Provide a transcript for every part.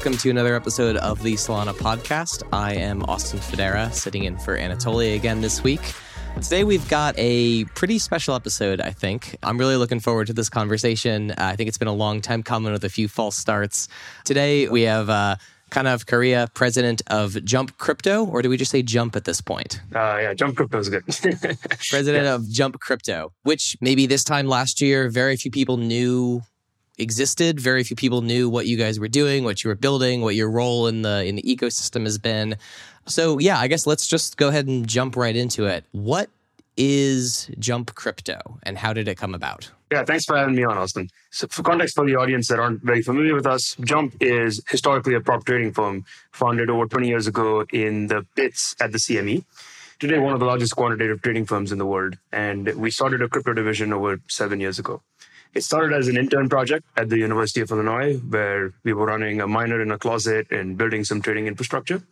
Welcome to another episode of the Solana podcast. I am Austin Federa, sitting in for Anatoly again this week. Today we've got a pretty special episode, I think. I'm really looking forward to this conversation. Uh, I think it's been a long time coming with a few false starts. Today we have uh, Kanav Kariya, president of Jump Crypto, or do we just say Jump at this point? Uh, yeah, Jump Crypto is good. president yeah. of Jump Crypto, which maybe this time last year, very few people knew existed. Very few people knew what you guys were doing, what you were building, what your role in the in the ecosystem has been. So yeah, I guess let's just go ahead and jump right into it. What is Jump Crypto and how did it come about? Yeah, thanks for having me on, Austin. So, for context for the audience that aren't very familiar with us, Jump is historically a prop trading firm founded over 20 years ago in the pits at the CME. Today, one of the largest quantitative trading firms in the world. And we started a crypto division over seven years ago. It started as an intern project at the University of Illinois, where we were running a miner in a closet and building some trading infrastructure.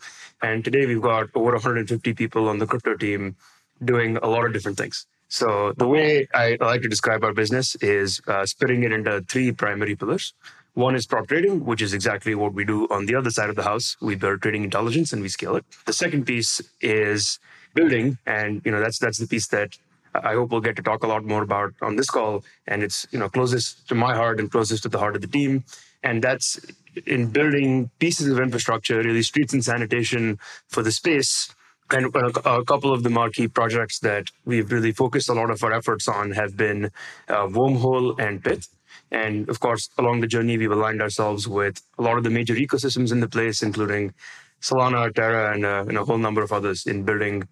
And today we've got over 150 people on the crypto team doing a lot of different things. So the way I like to describe our business is uh, splitting it into three primary pillars. One is prop trading, which is exactly what we do on the other side of the house. We build trading intelligence and we scale it. The second piece is building, and you know that's that's the piece that I hope we'll get to talk a lot more about on this call. And it's you know closest to my heart and closest to the heart of the team. And that's in building pieces of infrastructure, really streets and sanitation for the space. And a, couple of the marquee projects that we've really focused a lot of our efforts on have been uh, Wormhole and Pyth. And of course, along the journey, we've aligned ourselves with a lot of the major ecosystems in the place, including Solana, Terra, and, uh, and a whole number of others in building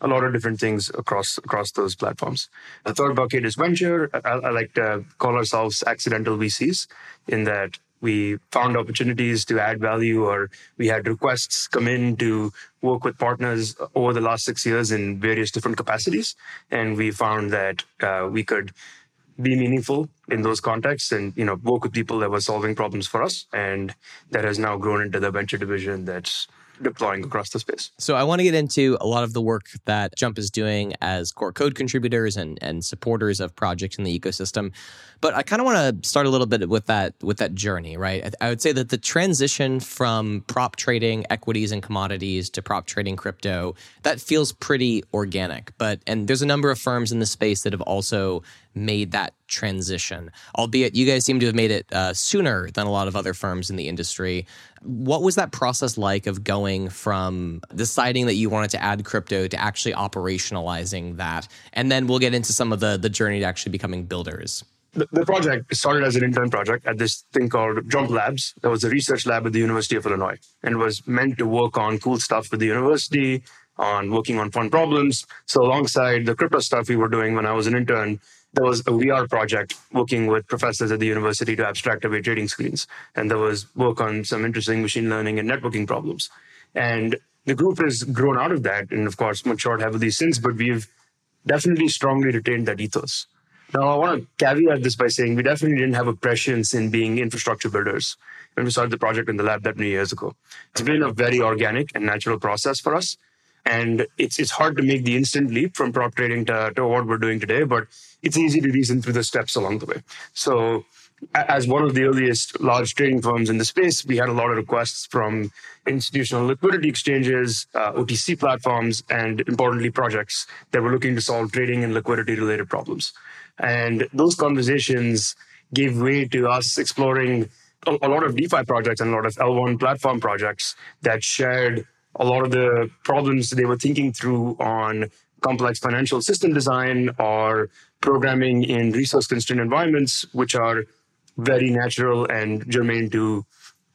a lot of different things across across those platforms. The third bucket is venture. I, I, like to call ourselves accidental VCs in that we found opportunities to add value or we had requests come in to work with partners over the last six years in various different capacities. And we found that uh, we could be meaningful in those contexts and you know work with people that were solving problems for us and that has now grown into the venture division that's deploying across the space. So I want to get into a lot of the work that Jump is doing as core code contributors and, and supporters of projects in the ecosystem. But I kind of want to start a little bit with that with that journey, right? I, I would say that the transition from prop trading equities and commodities to prop trading crypto, that feels pretty organic. But and there's a number of firms in the space that have also made that transition, albeit you guys seem to have made it uh, sooner than a lot of other firms in the industry. What was that process like of going from deciding that you wanted to add crypto to actually operationalizing that? And then we'll get into some of the, the journey to actually becoming builders. The, the project started as an intern project at this thing called Jump Labs. That was a research lab at the University of Illinois and was meant to work on cool stuff with the university, on working on fun problems. So alongside the crypto stuff we were doing when I was an intern, there was a VR project working with professors at the university to abstract away trading screens. And there was work on some interesting machine learning and networking problems. And the group has grown out of that and, of course, matured heavily since, but we've definitely strongly retained that ethos. Now, I want to caveat this by saying we definitely didn't have a prescience in being infrastructure builders when we started the project in the lab that many years ago. It's been a very organic and natural process for us. And it's it's hard to make the instant leap from prop trading to, to what we're doing today, but it's easy to reason through the steps along the way. So as one of the earliest large trading firms in the space, we had a lot of requests from institutional liquidity exchanges, uh, OTC platforms, and importantly, projects that were looking to solve trading and liquidity related problems. And those conversations gave way to us exploring a, a lot of DeFi projects and a lot of L1 platform projects that shared a lot of the problems they were thinking through on complex financial system design or programming in resource constrained environments, which are very natural and germane to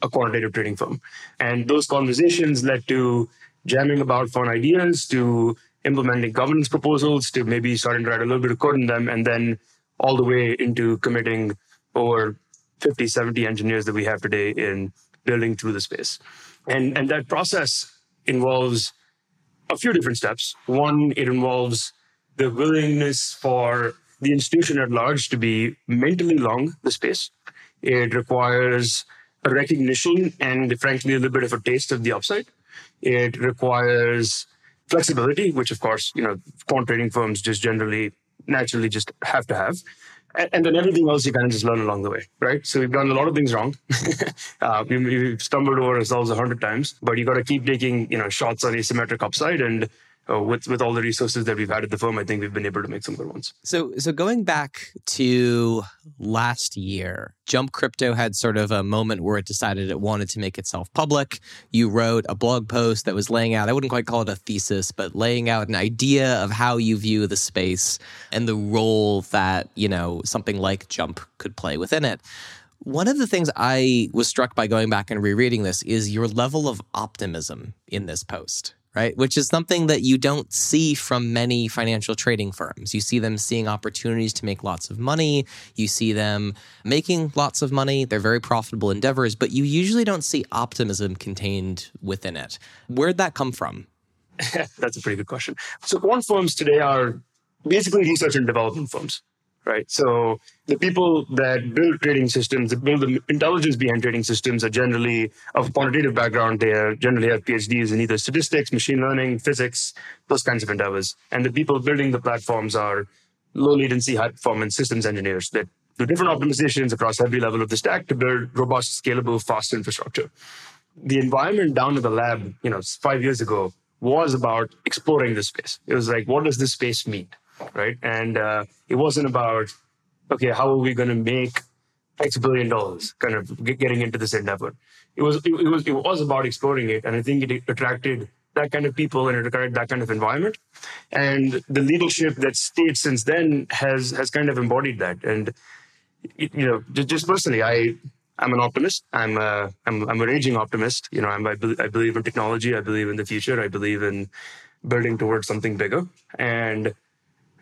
a quantitative trading firm. And those conversations led to jamming about fun ideas, to implementing governance proposals, to maybe starting to write a little bit of code in them, and then all the way into committing over 50, 70 engineers that we have today in building through the space. And, and that process involves a few different steps. One, it involves the willingness for the institution at large to be mentally long the space. It requires a recognition and, frankly, a little bit of a taste of the upside. It requires flexibility, which, of course, you know, quant trading firms just generally, naturally, just have to have. And, and, then everything else you kind of just learn along the way, right? So we've done a lot of things wrong. uh, we, we've stumbled over ourselves a hundred times, but you got to keep taking, you know, shots on asymmetric upside and uh, with with all the resources that we've had at the firm, I think we've been able to make some good ones. So so going back to last year, Jump Crypto had sort of a moment where it decided it wanted to make itself public. You wrote a blog post that was laying out, I wouldn't quite call it a thesis, but laying out an idea of how you view the space and the role that, you know, something like Jump could play within it. One of the things I was struck by going back and rereading this is your level of optimism in this post right? Which is something that you don't see from many financial trading firms. You see them seeing opportunities to make lots of money. You see them making lots of money. They're very profitable endeavors, but you usually don't see optimism contained within it. Where'd that come from? That's a pretty good question. So, quant firms today are basically research and development firms right? So the people that build trading systems, that build the intelligence behind trading systems are generally of quantitative background. They are generally have PhDs in either statistics, machine learning, physics, those kinds of endeavors. And the people building the platforms are low latency, high performance systems engineers that do different optimizations across every level of the stack to build robust, scalable, fast infrastructure. The environment down at the lab, you know, five years ago was about exploring this space. It was like, what does this space mean? Right? And uh, it wasn't about, okay, how are we going to make X billion dollars kind of getting into this endeavor. It was, it, it, was, it was about exploring it. And I think it attracted that kind of people and it attracted that kind of environment. And the leadership that's stayed since then has, has kind of embodied that. And, you know, just, personally, I, I'm an optimist. I'm a, I'm, I'm a raging optimist. You know, I'm, I, be, I believe in technology. I believe in the future. I believe in building towards something bigger. And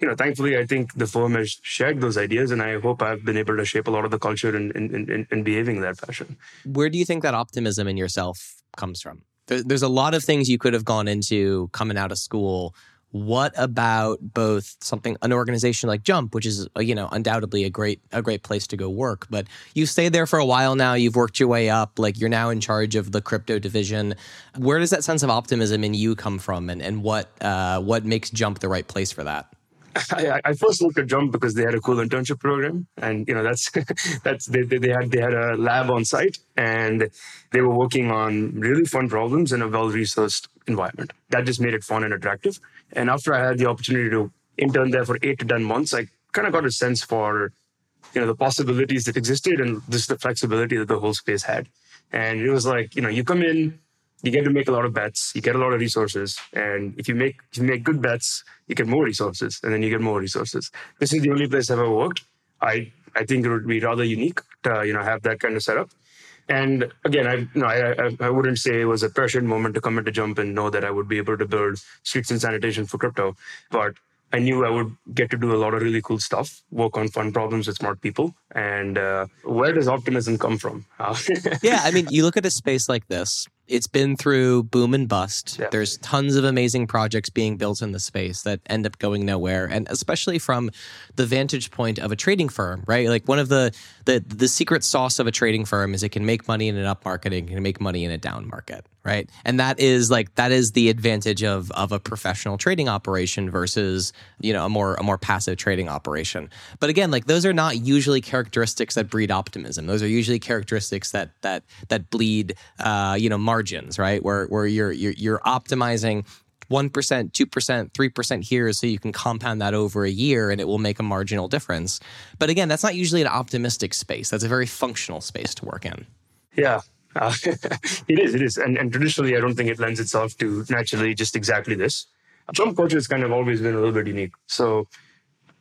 you know, thankfully, I think the firm has shared those ideas, and I hope I've been able to shape a lot of the culture and, and, behaving in that fashion. Where do you think that optimism in yourself comes from? There's a lot of things you could have gone into coming out of school what about both something an organization like Jump, which is you know undoubtedly a great a great place to go work, but you stayed there for a while now. You've worked your way up, like you're now in charge of the crypto division. Where does that sense of optimism in you come from, and and what uh, what makes Jump the right place for that? I, I, first looked at Jump because they had a cool internship program, and you know that's that's they, they had they had a lab on site, and they were working on really fun problems in a well researched environment. That just made it fun and attractive. And after I had the opportunity to intern there for eight to ten months, I kind of got a sense for you know the possibilities that existed and just the flexibility that the whole space had. And it was like you know you come in you get to make a lot of bets, you get a lot of resources, and if you make if you make good bets, you get more resources, and then you get more resources. This is the only place I've ever worked. I I think it would be rather unique to you know have that kind of setup. And again, I you know I, I, I wouldn't say it was a prescient moment to come into jump and know that I would be able to build streets and sanitation for crypto, but I knew I would get to do a lot of really cool stuff, work on fun problems with smart people. And uh, where does optimism come from? yeah, I mean, you look at a space like this, it's been through boom and bust. Yeah. There's tons of amazing projects being built in the space that end up going nowhere, and especially from the vantage point of a trading firm, right? Like one of the the the secret sauce of a trading firm is it can make money in an up market, and can make money in a down market, right? And that is like that is the advantage of of a professional trading operation versus you know a more a more passive trading operation. But again, like those are not usually characteristics that breed optimism. Those are usually characteristics that that that bleed, uh, you know margins, right? Where where you're you're, you're optimizing 1%, 2%, 3% here so you can compound that over a year and it will make a marginal difference. But again, that's not usually an optimistic space. That's a very functional space to work in. Yeah. Uh, it is, it is. And, and traditionally, I don't think it lends itself to naturally just exactly this. Jump culture has kind of always been a little bit unique. So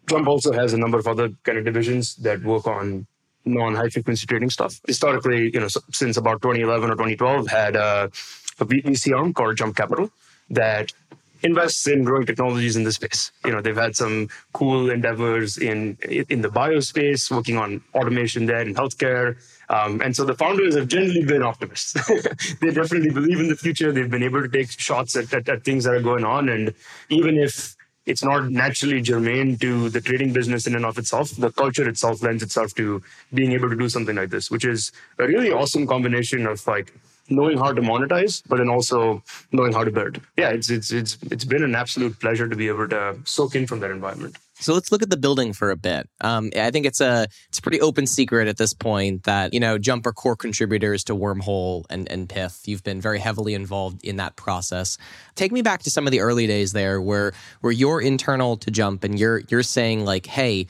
Jump also has a number of other kind of divisions that work on non-high frequency trading stuff. Historically, you know, since about 2011 or 2012, had a, a VC arm called Jump Capital that invests in growing technologies in the space. You know, they've had some cool endeavors in in the biospace, working on automation there in healthcare. Um, and so the founders have generally been optimists. they definitely believe in the future. They've been able to take shots at, at, at things that are going on. And even if it's not naturally germane to the trading business in and of itself. The culture itself lends itself to being able to do something like this, which is a really awesome combination of like knowing how to monetize, but then also knowing how to build. Yeah, it's it's it's it's been an absolute pleasure to be able to soak in from that environment. So let's look at the building for a bit. Um, I think it's a it's a pretty open secret at this point that you know Jump are core contributors to Wormhole and and Pyth. You've been very heavily involved in that process. Take me back to some of the early days there, where where you're internal to Jump and you're you're saying like, hey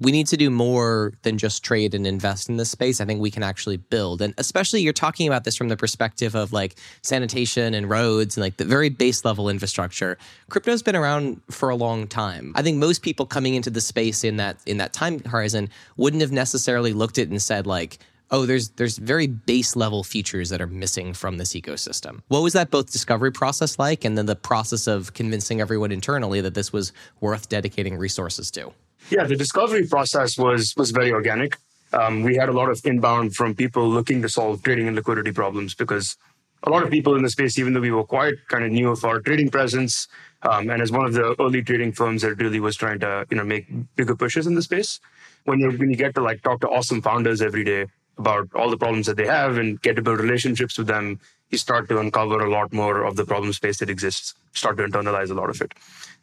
we need to do more than just trade and invest in this space. I think we can actually build. And especially you're talking about this from the perspective of like sanitation and roads and like the very base level infrastructure. Crypto's been around for a long time. I think most people coming into the space in that in that time horizon wouldn't have necessarily looked at it and said like, oh, there's there's very base level features that are missing from this ecosystem. What was that both discovery process like and then the process of convincing everyone internally that this was worth dedicating resources to? Yeah, the discovery process was was very organic. Um, we had a lot of inbound from people looking to solve trading and liquidity problems because a lot of people in the space, even though we were quite kind of new of our trading presence, um, and as one of the early trading firms that really was trying to you know make bigger pushes in the space, when you when you get to like talk to awesome founders every day about all the problems that they have and get to build relationships with them, you start to uncover a lot more of the problem space that exists. Start to internalize a lot of it.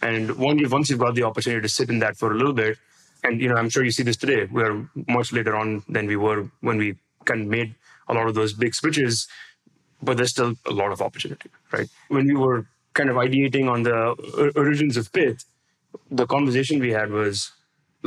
And once you've got the opportunity to sit in that for a little bit, and you know, I'm sure you see this today. We're much later on than we were when we kind of made a lot of those big switches, but there's still a lot of opportunity, right? When we were kind of ideating on the origins of Pyth, the conversation we had was,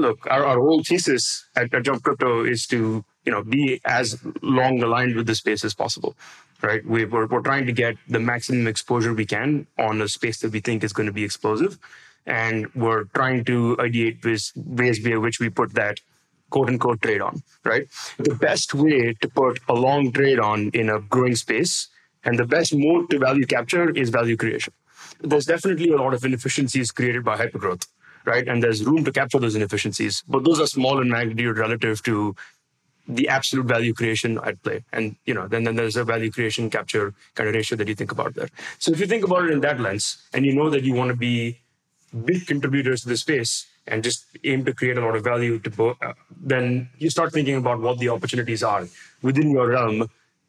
look, our, our whole thesis at, at Jump Crypto is to you know be as long aligned with the space as possible right? We, we're, we're trying to get the maximum exposure we can on a space that we think is going to be explosive. And we're trying to ideate ways, ways via which we put that quote unquote trade on, right? The best way to put a long trade on in a growing space and the best mode to value capture is value creation. There's definitely a lot of inefficiencies created by hypergrowth, right? And there's room to capture those inefficiencies, but those are small in magnitude relative to the absolute value creation at play. And you know, then, then there's a value creation capture kind of ratio that you think about there. So if you think about it in that lens, and you know that you want to be big contributors to the space and just aim to create a lot of value to both, uh, then you start thinking about what the opportunities are within your realm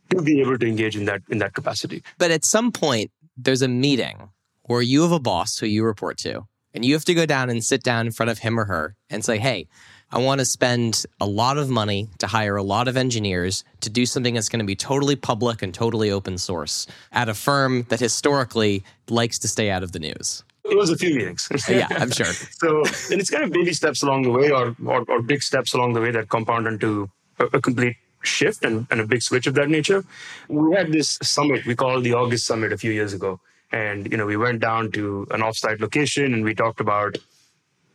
to be able to engage in that in that capacity. But at some point, there's a meeting where you have a boss who you report to, and you have to go down and sit down in front of him or her and say, "Hey." I want to spend a lot of money to hire a lot of engineers to do something that's going to be totally public and totally open source at a firm that historically likes to stay out of the news. It was a few meetings. yeah, I'm sure. so, and it's kind of baby steps along the way or, or, or big steps along the way that compound into a, a complete shift and, and a big switch of that nature. We had this summit we called the August Summit a few years ago. And, you know, we went down to an offsite location and we talked about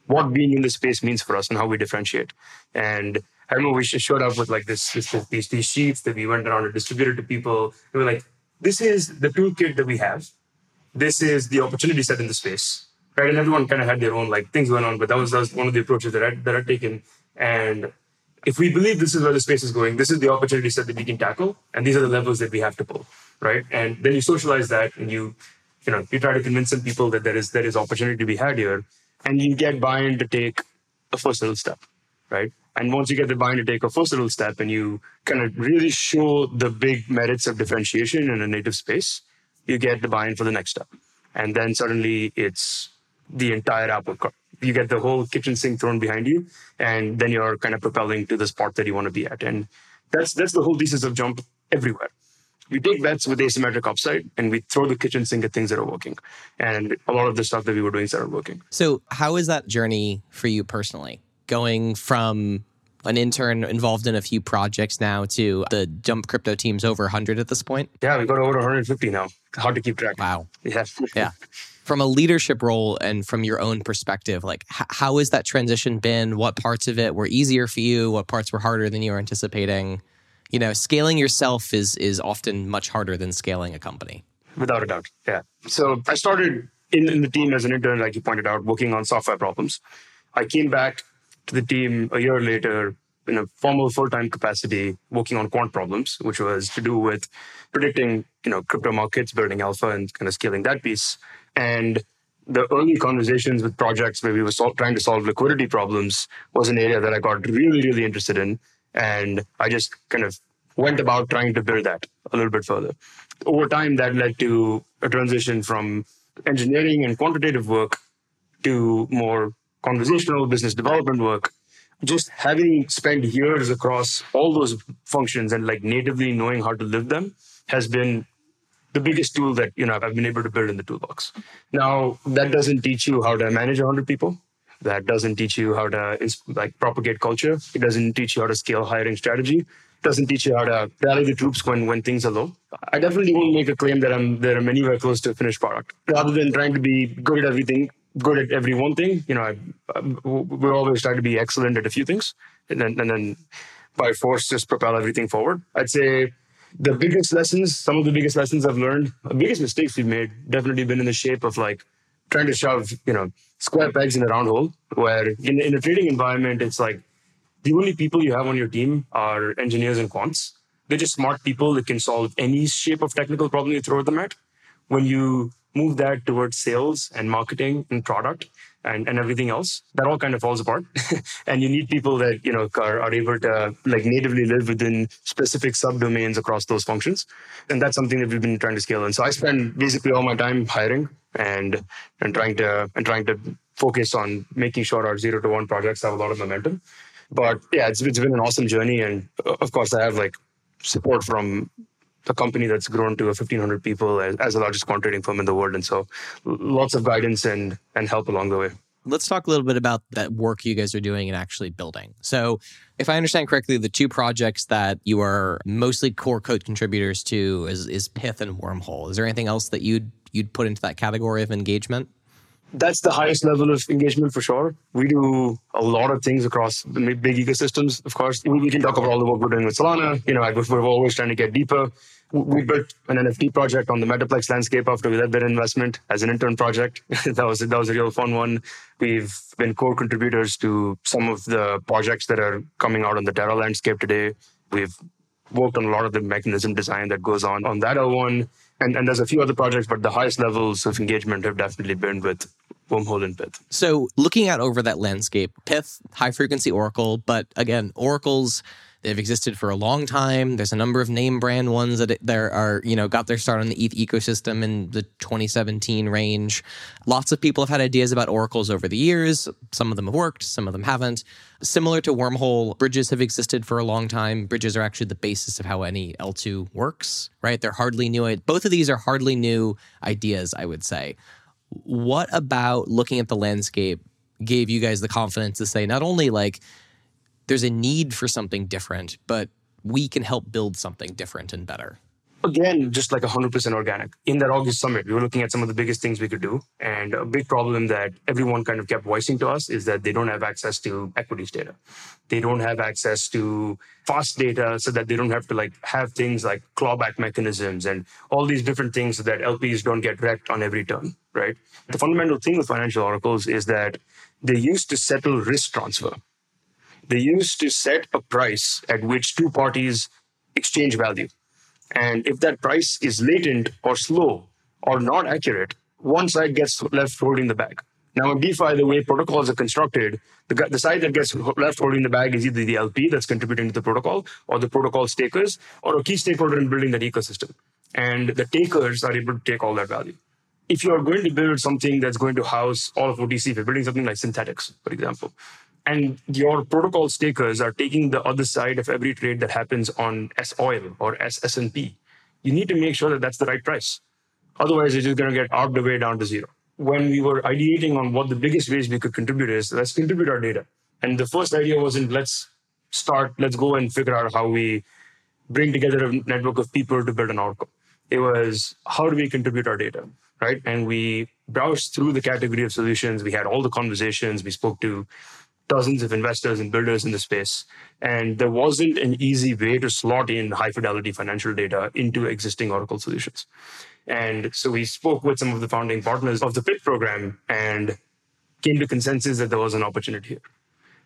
what being in the space means for us and how we differentiate. And I remember we showed up with like this, this, these, these sheets that we went around and distributed to people. And We were like, this is the toolkit that we have. This is the opportunity set in the space, right? And everyone kind of had their own like things going on, but that was, that was one of the approaches that I, that I taken. And if we believe this is where the space is going, this is the opportunity set that we can tackle, and these are the levels that we have to pull, right? And then you socialize that, and you, you know, you try to convince some people that there is there is opportunity to be had here, and you get buy-in to take a first little step, right? And once you get the buy-in to take a first little step and you kind of really show the big merits of differentiation in a native space, you get the buy-in for the next step. And then suddenly it's the entire apple cart. You get the whole kitchen sink thrown behind you, and then you're kind of propelling to the spot that you want to be at. And that's that's the whole thesis of jump everywhere we take bets with asymmetric upside and we throw the kitchen sink at things that are working. And a lot of the stuff that we were doing started working. So, how is that journey for you personally? Going from an intern involved in a few projects now to the Jump Crypto team's over 100 at this point? Yeah, we've got over 150 now. Hard to keep track. Wow. Yeah. yeah. From a leadership role and from your own perspective, like h- how has that transition been? What parts of it were easier for you? What parts were harder than you were anticipating? You know, scaling yourself is is often much harder than scaling a company. Without a doubt, yeah. So I started in, in the team as an intern, like you pointed out, working on software problems. I came back to the team a year later in a formal full-time capacity working on quant problems, which was to do with predicting, you know, crypto markets, building alpha and kind of scaling that piece. And the early conversations with projects where we were sol- trying to solve liquidity problems was an area that I got really, really interested in and I just kind of went about trying to build that. a little bit further. Over time, that led to a transition from engineering and quantitative work to more conversational business development work. Just having spent years across all those functions and like natively knowing how to live them has been the biggest tool that you know I've been able to build in the toolbox. Now that doesn't teach you how to manage 100 people. That doesn't teach you how to like propagate culture. It doesn't teach you how to scale hiring strategy. It doesn't teach you how to rally the troops when when things are low. I definitely won't make a claim that I'm that I'm anywhere close to a finished product. Rather than trying to be good at everything, good at every one thing, you know, I, um, I, we're always trying to be excellent at a few things, and then and then by force just propel everything forward. I'd say the biggest lessons, some of the biggest lessons I've learned, the biggest mistakes we've made, definitely been in the shape of like trying to shove, you know, square pegs in a round hole. Where in, in a trading environment, it's like the only people you have on your team are engineers and quants. They're just smart people that can solve any shape of technical problem you throw them at. When you move that towards sales and marketing and product, and, and everything else that all kind of falls apart and you need people that you know are, are able to like natively live within specific subdomains across those functions and that's something that we've been trying to scale and so i spend basically all my time hiring and and trying to and trying to focus on making sure our zero to one projects have a lot of momentum. But yeah it's, it's been an awesome journey. And uh, of course i have like support from a company that's grown to a 1500 people as, as the largest quant trading firm in the world. And so lots of guidance and and help along the way. Let's talk a little bit about that work you guys are doing and actually building. So if i understand correctly the two projects that you are mostly core code contributors to is, is Pyth and wormhole. Is there anything else that you'd you'd put into that category of engagement that's the highest level of engagement for sure. We do a lot of things across big ecosystems. Of course, we can talk about all the work we're doing with Solana. You know, we're always trying to get deeper we built an NFT project on the Metaplex landscape after we led that investment as an intern project. that was that was a real fun one. We've been core contributors to some of the projects that are coming out on the Terra landscape today. We've worked on a lot of the mechanism design that goes on on that one. And, and there's a few other projects, but the highest levels of engagement have definitely been with Wormhole and Pyth. So looking out over that landscape, Pyth, high frequency Oracle, but again, Oracle's They've existed for a long time. There's a number of name brand ones that there are, you know, got their start on the ETH ecosystem in the 2017 range. Lots of people have had ideas about oracles over the years. Some of them have worked, some of them haven't. Similar to Wormhole, bridges have existed for a long time. Bridges are actually the basis of how any L2 works, right? They're hardly new. Both of these are hardly new ideas, I would say. What about looking at the landscape gave you guys the confidence to say not only like there's a need for something different, but we can help build something different and better. Again, just like 100% organic. In that August summit, we were looking at some of the biggest things we could do. And a big problem that everyone kind of kept voicing to us is that they don't have access to equities data. They don't have access to fast data so that they don't have to like have things like clawback mechanisms and all these different things so that LPs don't get wrecked on every turn, right? The fundamental thing with financial oracles is that they used to settle risk transfer they used to set a price at which two parties exchange value. And if that price is latent or slow or not accurate, one side gets left holding the bag. Now, in DeFi, the way protocols are constructed, the, the side that gets left holding the bag is either the LP that's contributing to the protocol or the protocol stakers or a key stakeholder in building that ecosystem. And the takers are able to take all that value. If you are going to build something that's going to house all of OTC, if you're building something like synthetics, for example, and your protocol stakers are taking the other side of every trade that happens on S oil or S S&P. You need to make sure that that's the right price. Otherwise, it's just going to get arced away down to zero. When we were ideating on what the biggest ways we could contribute is, let's contribute our data. And the first idea wasn't let's start, let's go and figure out how we bring together a network of people to build an oracle. It was how do we contribute our data, right? And we browsed through the category of solutions. We had all the conversations. We spoke to dozens of investors and builders in the space. And there wasn't an easy way to slot in high fidelity financial data into existing Oracle solutions. And so we spoke with some of the founding partners of the Pyth program and came to consensus that there was an opportunity here.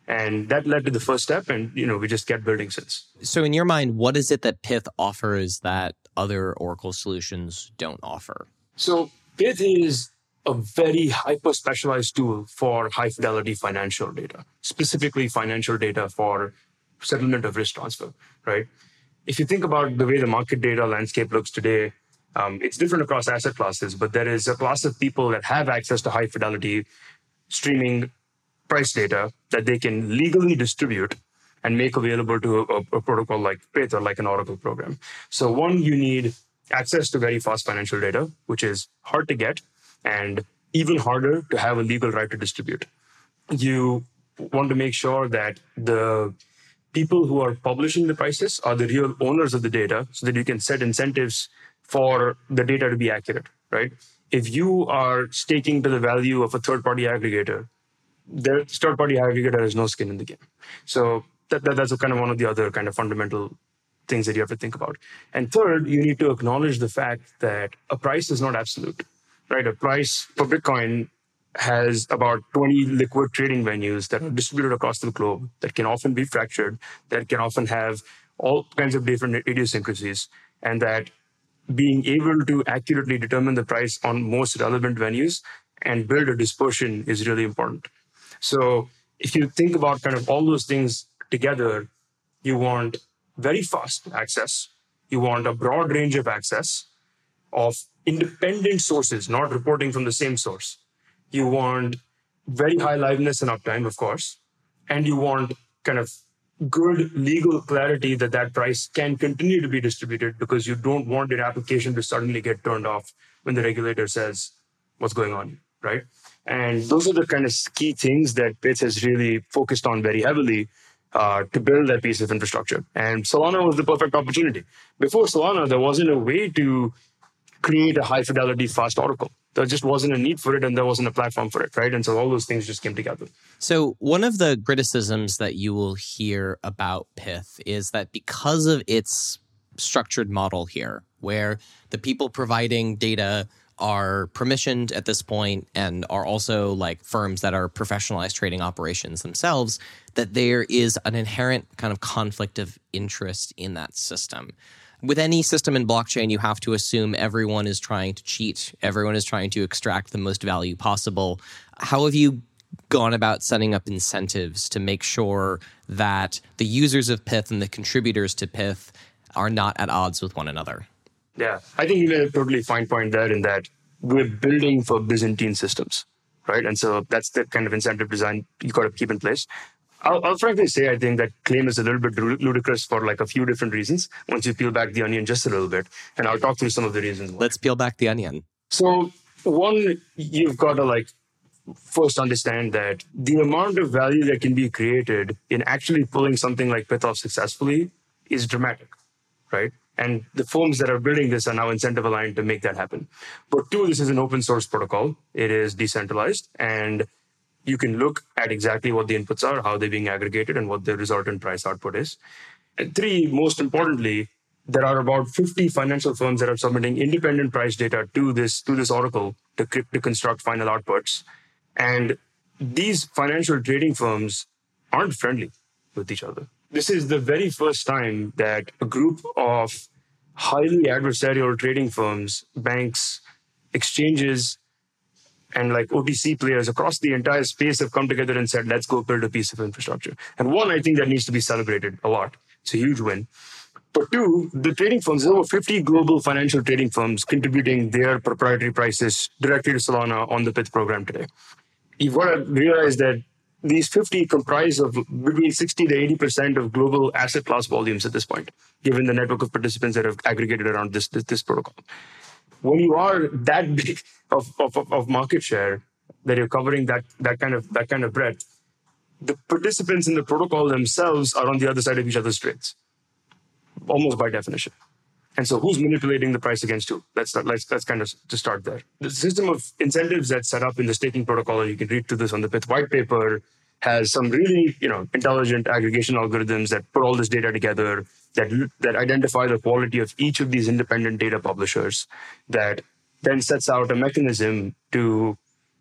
And that led to the first step, and you know we just kept building since. So, in your mind, what is it that Pyth offers that other Oracle solutions don't offer? So, Pyth is a very hyper specialized tool for high fidelity financial data, specifically financial data for settlement of risk transfer, right? if you think about the way the market data landscape looks today, um, it's different across asset classes, but there is a class of people that have access to high fidelity streaming price data that they can legally distribute and make available to a, a, protocol like Pyth or like an Oracle program. So, one, you need access to very fast financial data, which is hard to get and even harder to have a legal right to distribute. You want to make sure that the people who are publishing the prices are the real owners of the data so that you can set incentives for the data to be accurate, right? If you are staking to the value of a third party aggregator, the third party aggregator has no skin in the game. So that, that, that's kind of one of the other kind of fundamental things that you have to think about. And third, you need to acknowledge the fact that a price is not absolute, right? A price for Bitcoin has about 20 liquid trading venues that are distributed across the globe that can often be fractured, that can often have all kinds of different idiosyncrasies, and that being able to accurately determine the price on most relevant venues and build a dispersion is really important. So if you think about kind of all those things together, you want very fast access. You want a broad range of access of independent sources, not reporting from the same source. You want very high liveness and uptime, of course. And you want kind of good legal clarity that that price can continue to be distributed because you don't want your application to suddenly get turned off when the regulator says what's going on, right? And those are the kind of key things that Pyth has really focused on very heavily uh, to build that piece of infrastructure. And Solana was the perfect opportunity. Before Solana, there wasn't a way to create a high fidelity fast oracle. There just wasn't a need for it and there wasn't a platform for it, right? And so all those things just came together. So, one of the criticisms that you will hear about Pyth is that because of its structured model here, where the people providing data are permissioned at this point and are also like firms that are professionalized trading operations themselves, that there is an inherent kind of conflict of interest in that system. With any system in blockchain, you have to assume everyone is trying to cheat, everyone is trying to extract the most value possible. How have you gone about setting up incentives to make sure that the users of Pyth and the contributors to Pyth are not at odds with one another? Yeah, I think you made a totally fine point there in that we're building for Byzantine systems, right? And so that's the kind of incentive design you got to keep in place. I'll, I'll, frankly say I think that claim is a little bit ludicrous for like a few different reasons. Once you peel back the onion just a little bit, and I'll talk through some of the reasons. Why. Let's peel back the onion. So one, you've got to like first understand that the amount of value that can be created in actually pulling something like Pyth off successfully is dramatic, right? And the firms that are building this are now incentive aligned to make that happen. But two, this is an open source protocol. It is decentralized and you can look at exactly what the inputs are, how they're being aggregated, and what the resultant price output is. And three, most importantly, there are about 50 financial firms that are submitting independent price data to this to this oracle to, to construct final outputs. And these financial trading firms aren't friendly with each other. This is the very first time that a group of highly adversarial trading firms, banks, exchanges, and like OTC players across the entire space have come together and said, let's go build a piece of infrastructure. And one, I think that needs to be celebrated a lot. It's a huge win. But two, the trading firms, there over 50 global financial trading firms contributing their proprietary prices directly to Solana on the Pyth program today. You've got to realize that these 50 comprise of between 60 to 80% of global asset class volumes at this point, given the network of participants that have aggregated around this, this, this protocol when you are that big of, of, of market share that you're covering that that kind of that kind of breadth, the participants in the protocol themselves are on the other side of each other's trades, almost by definition. And so, who's manipulating the price against who? Let's let's let's kind of to start there. The system of incentives that's set up in the staking protocol, you can read through this on the Pyth white paper, has some really you know intelligent aggregation algorithms that put all this data together that that identify the quality of each of these independent data publishers that then sets out a mechanism to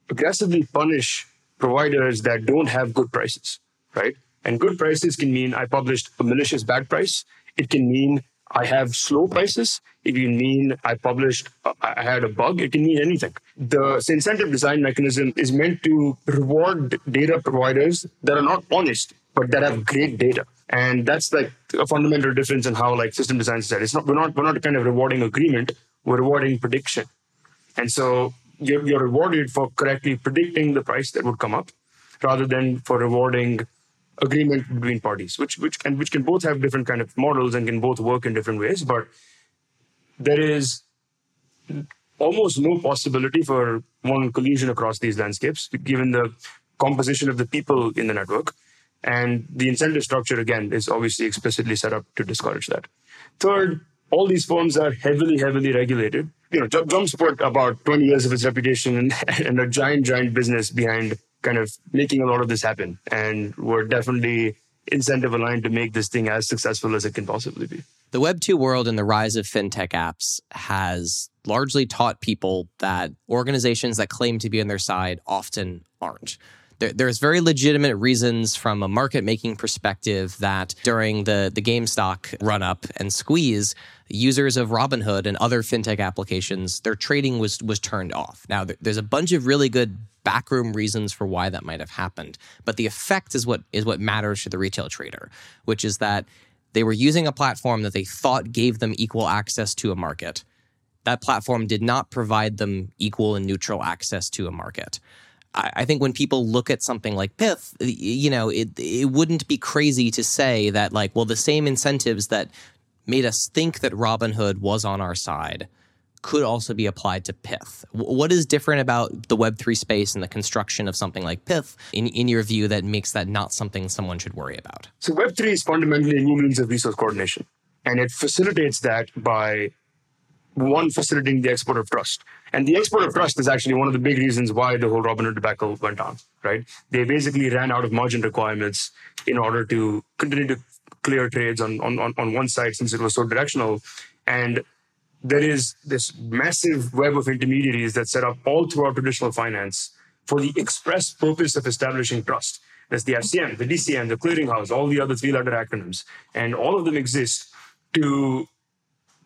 aggressively punish providers that don't have good prices right and good prices can mean i published a malicious bad price it can mean I have slow prices. It can mean I published, I had a bug. It can mean anything. The incentive design mechanism is meant to reward data providers that are not honest, but that have great data. And that's like a fundamental difference in how like system design is It's not we're not we're not kind of rewarding agreement, we're rewarding prediction. And so you're, you're rewarded for correctly predicting the price that would come up rather than for rewarding agreement between parties, which which can which can both have different kind of models and can both work in different ways. But there is almost no possibility for one collision across these landscapes, given the composition of the people in the network. And the incentive structure, again, is obviously explicitly set up to discourage that. Third, all these firms are heavily, heavily regulated. You know, Jump's put about 20 years of its reputation and, and a giant, giant business behind kind of making a lot of this happen. And we're definitely incentive aligned to make this thing as successful as it can possibly be. The Web 2 world and the rise of fintech apps has largely taught people that organizations that claim to be on their side often aren't. There, there's very legitimate reasons from a market making perspective that during the, the GameStop run up and squeeze, users of Robinhood and other fintech applications, their trading was was turned off. Now, there's a bunch of really good backroom reasons for why that might have happened, but the effect is what is what matters to the retail trader, which is that they were using a platform that they thought gave them equal access to a market. That platform did not provide them equal and neutral access to a market. I, think when people look at something like Pyth, you know, it it wouldn't be crazy to say that like, well, the same incentives that made us think that Robinhood was on our side could also be applied to Pyth. What is different about the Web3 space and the construction of something like Pyth, in, in your view, that makes that not something someone should worry about? So, Web3 is fundamentally a new means of resource coordination, and it facilitates that by one facilitating the export of trust. And the export of trust is actually one of the big reasons why the whole Robinhood debacle went on, right? They basically ran out of margin requirements in order to continue to clear trades on, on, on one side since it was so directional. And there is this massive web of intermediaries that set up all throughout traditional finance for the express purpose of establishing trust. There's the FCM, the DCM, the clearinghouse, all the other three letter acronyms. And all of them exist to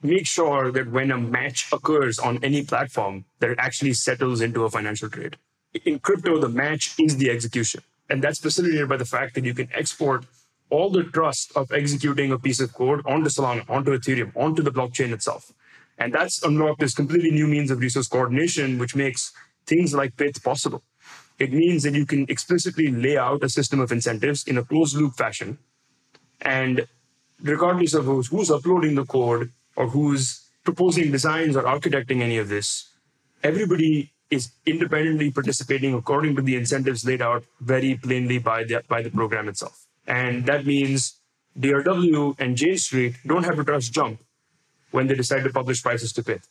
make sure that when a match occurs on any platform, that it actually settles into a financial trade. In crypto, the match is the execution. And that's facilitated by the fact that you can export all the trust of executing a piece of code onto Solana, onto Ethereum, onto the blockchain itself. And that's unlocked this completely new means of resource coordination, which makes things like Pyth possible. It means that you can explicitly lay out a system of incentives in a closed loop fashion. And regardless of who's, who's uploading the code, or who's proposing designs or architecting any of this, everybody is independently participating according to the incentives laid out very plainly by the, by the program itself. And that means DRW and Jane Street don't have to trust Jump when they decide to publish prices to Pyth.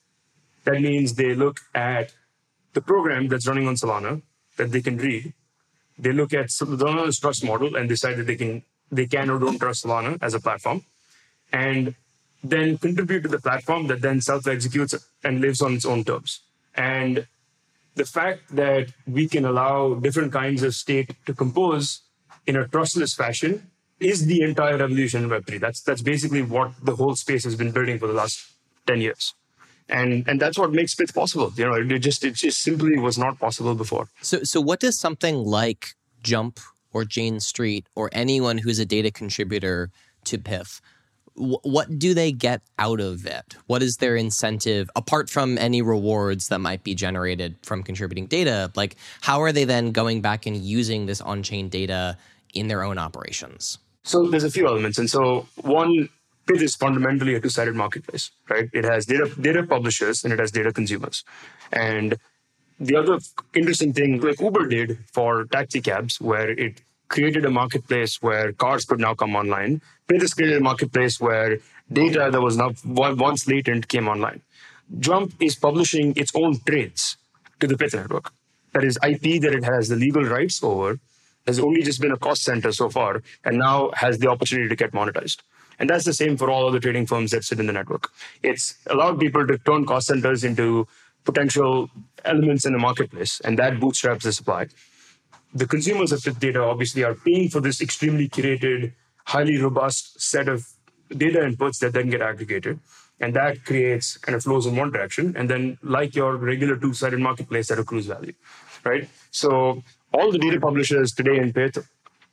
That means they look at the program that's running on Solana that they can read. They look at Solana's trust model and decide that they can they can or don't trust Solana as a platform. And then contribute to the platform that then self executes and lives on its own terms. And the fact that we can allow different kinds of state to compose in a trustless fashion is the entire revolution in Web3. That's that's basically what the whole space has been building for the last 10 years. And and that's what makes Pyth possible. You know, it just it just simply was not possible before. So so what does something like Jump or Jane Street or anyone who's a data contributor to Pyth what do they get out of it? What is their incentive apart from any rewards that might be generated from contributing data? Like, how are they then going back and using this on chain data in their own operations? So, there's a few elements. And so, one, Pyth is fundamentally a two sided marketplace, right? It has data, data publishers and it has data consumers. And the other interesting thing, like Uber did for taxi cabs, where it created a marketplace where cars could now come online. Created a marketplace where data that was not once latent came online. Jump is publishing its own trades to the Pyth network. That is IP that it has the legal rights over, has only just been a cost center so far, and now has the opportunity to get monetized. And that's the same for all other trading firms that sit in the network. It's allowed people to turn cost centers into potential elements in the marketplace, and that bootstraps the supply the consumers of Pyth data obviously are paying for this extremely curated, highly robust set of data inputs that then get aggregated. And that creates kind of flows in one direction. And then, like your regular two sided marketplace, that accrues value, right? So, all the data publishers today in Pyth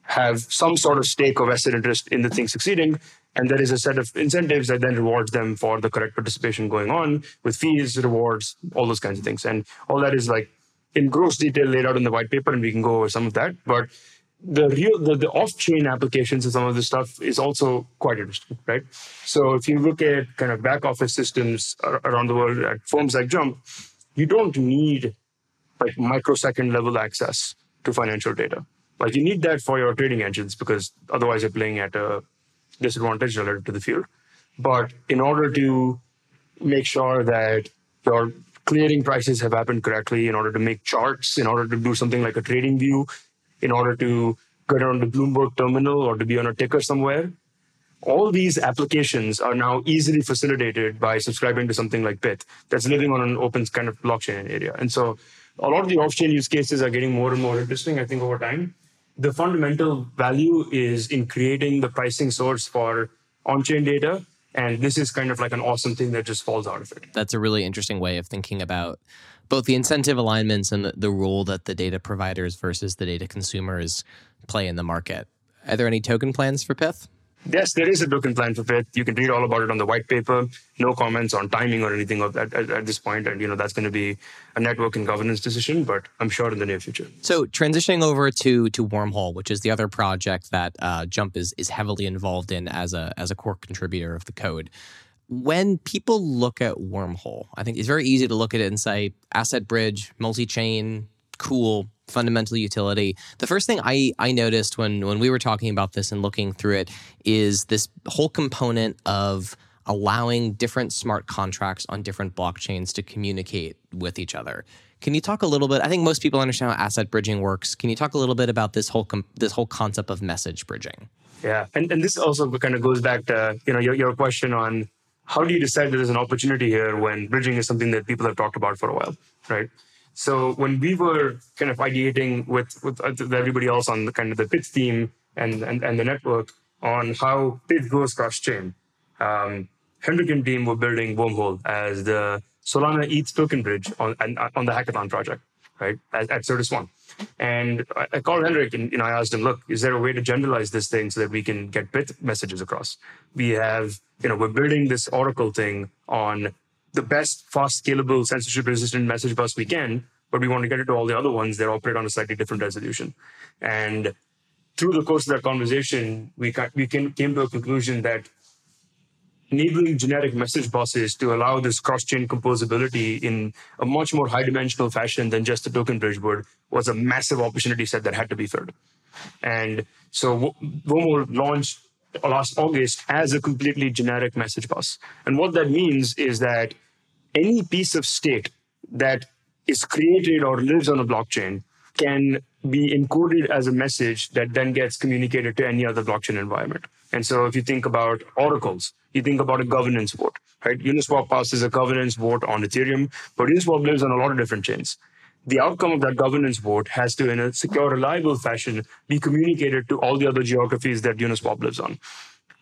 have some sort of stake or vested interest in the thing succeeding. And there is a set of incentives that then rewards them for the correct participation going on with fees, rewards, all those kinds of things. And all that is like in gross detail laid out in the white paper, and we can go over some of that. But the real the, the off-chain applications of some of this stuff is also quite interesting, right? So if you look at kind of back office systems around the world at firms like Jump, you don't need like microsecond level access to financial data. Like you need that for your trading engines because otherwise you're playing at a disadvantage relative to the field. But in order to make sure that your clearing prices have happened correctly, in order to make charts, in order to do something like a trading view, in order to get on the Bloomberg terminal or to be on a ticker somewhere, all these applications are now easily facilitated by subscribing to something like Pyth that's living on an open kind of blockchain area. And so a lot of the off-chain use cases are getting more and more interesting, I think, over time. The fundamental value is in creating the pricing source for on-chain data. And this is kind of like an awesome thing that just falls out of it. That's a really interesting way of thinking about both the incentive alignments and the, the role that the data providers versus the data consumers play in the market. Are there any token plans for Pyth? Yes, there is a token plan for Pyth. You can read all about it on the white paper. No comments on timing or anything of that at, at, this point. And you know that's going to be a network and governance decision, but I'm sure in the near future. So transitioning over to to Wormhole, which is the other project that uh, Jump is is heavily involved in as a as a core contributor of the code. When people look at Wormhole, I think it's very easy to look at it and say asset bridge, multi chain, cool, fundamental utility. The first thing I, I noticed when, when we were talking about this and looking through it is this whole component of allowing different smart contracts on different blockchains to communicate with each other. Can you talk a little bit? I think most people understand how asset bridging works. Can you talk a little bit about this whole com- this whole concept of message bridging? Yeah, and, and this also kind of goes back to you know your, your question on how do you decide there's an opportunity here when bridging is something that people have talked about for a while, right? So when we were kind of ideating with, with everybody else on the kind of the Pyth team and, and, and the network on how Pyth goes cross chain, um, Hendrik and team were building Wormhole as the Solana ETH token bridge on, on the hackathon project, right? At, at Certus One. And I, called Hendrik and you know, I asked him, look, is there a way to generalize this thing so that we can get bit messages across? We have, you know, we're building this Oracle thing on the best, fast, scalable, censorship resistant message bus we can, but we want to get it to all the other ones that operate on a slightly different resolution. And through the course of that conversation, we, we came to a conclusion that enabling generic message buses to allow this cross-chain composability in a much more high-dimensional fashion than just the token bridge would was a massive opportunity set that had to be filled. And so Wormhole launched last August as a completely generic message bus. And what that means is that any piece of state that is created or lives on a blockchain can be encoded as a message that then gets communicated to any other blockchain environment. And so if you think about oracles, you think about a governance vote, right? Uniswap passes a governance vote on Ethereum, but Uniswap lives on a lot of different chains the outcome of that governance vote has to, in a secure, reliable fashion, be communicated to all the other geographies that Uniswap lives on.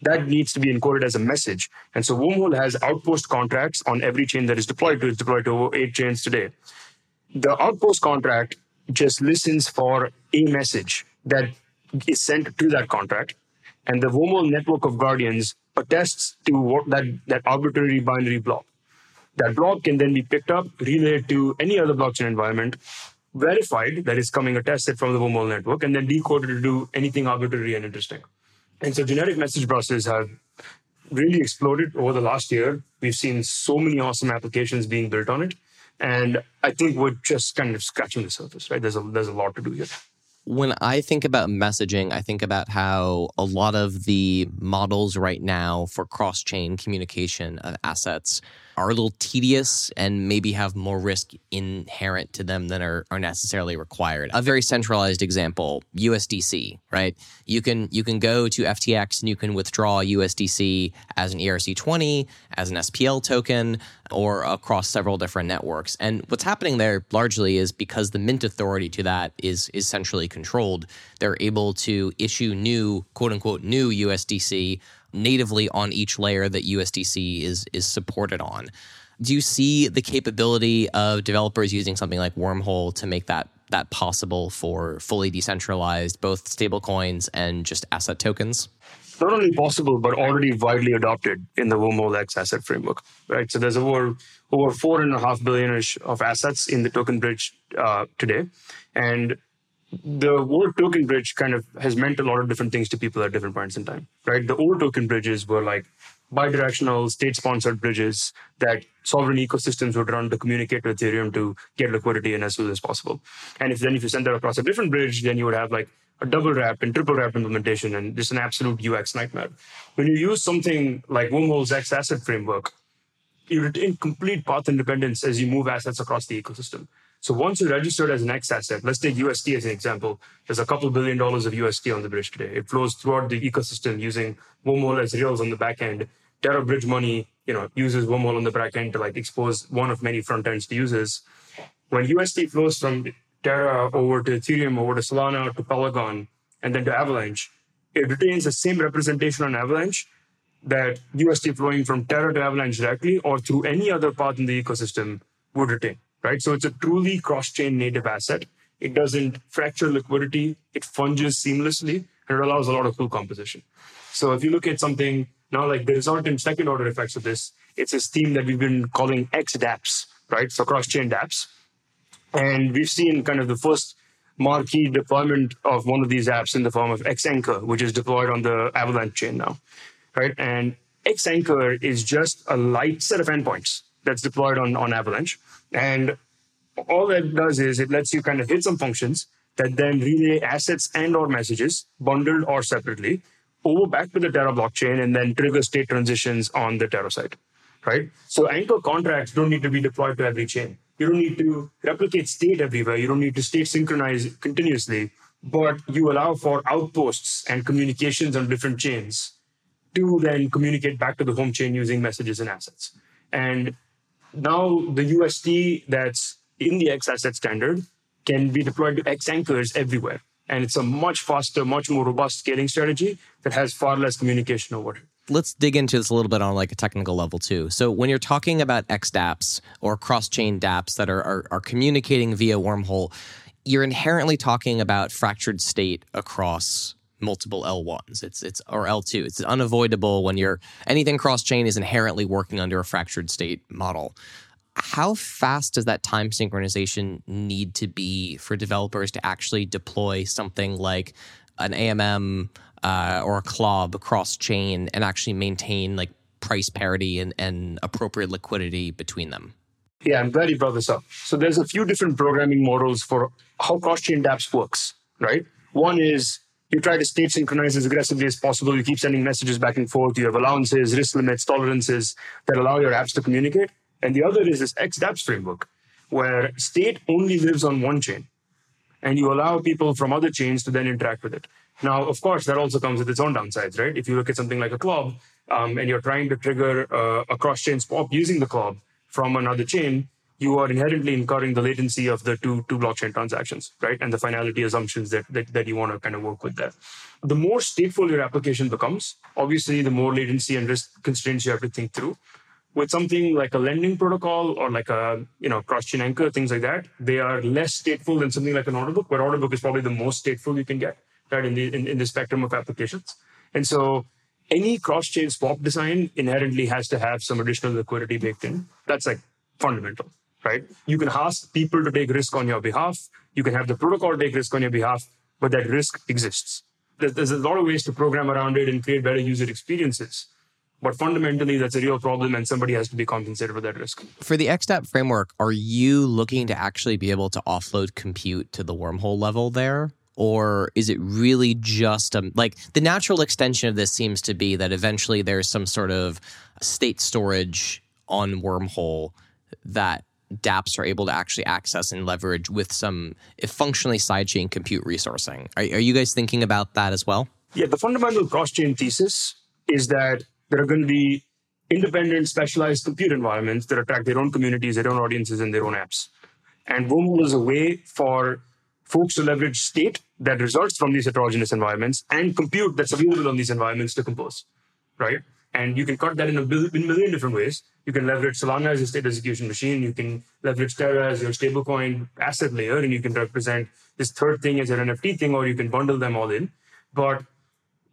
That needs to be encoded as a message. And so Wormhole has outpost contracts on every chain that is deployed to. It's deployed to over eight chains today. The outpost contract just listens for a message that is sent to that contract. And the Wormhole network of guardians attests to what that, that arbitrary binary block. That block can then be picked up, relayed to any other blockchain environment, verified that is coming attested from the Wormhole network, and then decoded to do anything arbitrary and interesting. And so generic message buses have really exploded over the last year. We've seen so many awesome applications being built on it. And I think we're just kind of scratching the surface, right? There's a there's a lot to do here. When I think about messaging, I think about how a lot of the models right now for cross chain communication of assets are a little tedious and maybe have more risk inherent to them than are, are necessarily required. A very centralized example, USDC, right? You can you can go to FTX and you can withdraw USDC as an ERC20, as an SPL token, or across several different networks. And what's happening there largely is because the mint authority to that is is centrally controlled, they're able to issue new quote unquote new USDC natively on each layer that USDC is is supported on. Do you see the capability of developers using something like Wormhole to make that that possible for fully decentralized both stablecoins and just asset tokens? Not only possible, but already widely adopted in the Wormhole X asset framework, right? So there's over over four and a half billion ish of assets in the token bridge uh, today, and the word token bridge kind of has meant a lot of different things to people at different points in time, right? The old token bridges were like bidirectional state-sponsored bridges that sovereign ecosystems would run to communicate with Ethereum to get liquidity in as soon as possible. And if then if you send that across a different bridge, then you would have like a double wrap and triple wrap implementation and just an absolute UX nightmare. When you use something like Wormhole's X asset framework, you retain complete path independence as you move assets across the ecosystem. So once you're registered as an X asset, let's take UST as an example. There's a couple billion dollars of UST on the bridge today. It flows throughout the ecosystem using Wormhole as rails on the back end. Terra Bridge Money, you know, uses Wormhole on the back end to like expose one of many front ends to users. When UST flows from Terra over to Ethereum, over to Solana, to Polygon, and then to Avalanche, it retains the same representation on Avalanche that UST flowing from Terra to Avalanche directly or through any other path in the ecosystem would retain right? So it's a truly cross-chain native asset. It doesn't fracture liquidity. It funges seamlessly and it allows a lot of cool composition. So if you look at something now, like the resultant second order effects of this, it's this theme that we've been calling X XDApps, right? So cross-chain dApps. And we've seen kind of the first marquee deployment of one of these apps in the form of Xanchor, which is deployed on the Avalanche chain now, right? And Xanchor is just a light set of endpoints that's deployed on, on Avalanche. And all that does is it lets you kind of hit some functions that then relay assets and or messages, bundled or separately, over back to the Terra blockchain and then trigger state transitions on the Terra side, right? So anchor contracts don't need to be deployed to every chain. You don't need to replicate state everywhere. You don't need to state synchronize continuously, but you allow for outposts and communications on different chains to then communicate back to the home chain using messages and assets. And now the UST that's in the X asset standard can be deployed to X anchors everywhere. And it's a much faster, much more robust scaling strategy that has far less communication overhead. Let's dig into this a little bit on like a technical level too. So when you're talking about XDApps or cross-chain DApps that are, are, are communicating via wormhole, you're inherently talking about fractured state across multiple L1s. It's it's or L2. It's unavoidable when you're anything cross chain is inherently working under a fractured state model. How fast does that time synchronization need to be for developers to actually deploy something like an AMM uh, or a CLOB cross chain and actually maintain like price parity and, and appropriate liquidity between them? Yeah, I'm glad you brought this up. So there's a few different programming models for how cross-chain dApps works, right? One is you try to state synchronize as aggressively as possible. You keep sending messages back and forth. You have allowances, risk limits, tolerances that allow your apps to communicate. And the other is this XDApps framework, where state only lives on one chain. And you allow people from other chains to then interact with it. Now, of course, that also comes with its own downsides, right? If you look at something like a CLOB um, and you're trying to trigger uh, a cross chain swap using the CLOB from another chain, you are inherently incurring the latency of the two two blockchain transactions, right? And the finality assumptions that, that, that you want to kind of work with there. The more stateful your application becomes, obviously the more latency and risk constraints you have to think through. With something like a lending protocol or like a you know cross-chain anchor, things like that, they are less stateful than something like an order book, but order book is probably the most stateful you can get, right? In the in, in the spectrum of applications. And so any cross-chain swap design inherently has to have some additional liquidity baked in. That's like fundamental right? You can ask people to take risk on your behalf. You can have the protocol take risk on your behalf, but that risk exists. There's a lot of ways to program around it and create better user experiences. But fundamentally, that's a real problem, and somebody has to be compensated for that risk. For the XDApp framework, are you looking to actually be able to offload compute to the wormhole level there? Or is it really just a, like the natural extension of this seems to be that eventually there's some sort of state storage on wormhole that dApps are able to actually access and leverage with some functionally sidechain compute resourcing. Are, are you guys thinking about that as well? Yeah, the fundamental cross-chain thesis is that there are going to be independent, specialized compute environments that attract their own communities, their own audiences, and their own apps. And Wormhole is a way for folks to leverage state that results from these heterogeneous environments and compute that's available on these environments to compose, right? And you can cut that in a, million different ways. You can leverage Solana as a state execution machine. You can leverage Terra as your stablecoin asset layer, and you can represent this third thing as an NFT thing, or you can bundle them all in. But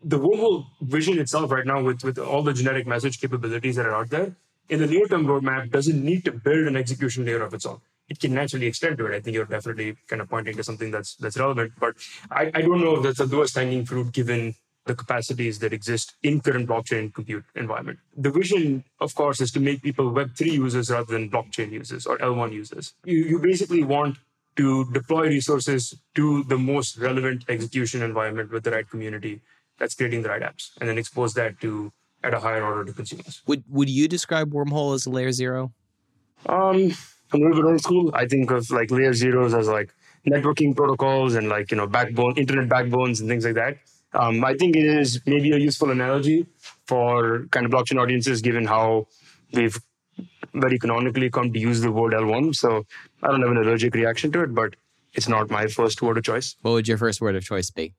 the whole vision itself right now with, with all the generic message capabilities that are out there, in the near-term roadmap, doesn't need to build an execution layer of its own. It can naturally extend to it. I think you're definitely kind of pointing to something that's that's relevant. But I, I don't know if that's the lowest hanging fruit given the capacities that exist in current blockchain compute environment. The vision, of course, is to make people Web3 users rather than blockchain users or L1 users. You, you basically want to deploy resources to the most relevant execution environment with the right community that's creating the right apps and then expose that to at a higher order to consumers. Would would you describe Wormhole as a layer zero? Um, I'm a little bit old school. I think of like layer zeros as like networking protocols and like you know backbone internet backbones and things like that. Um, I think it is maybe a useful analogy for kind of blockchain audiences, given how we've very canonically come to use the word L1. So I don't have an allergic reaction to it, but it's not my first word of choice. What would your first word of choice be?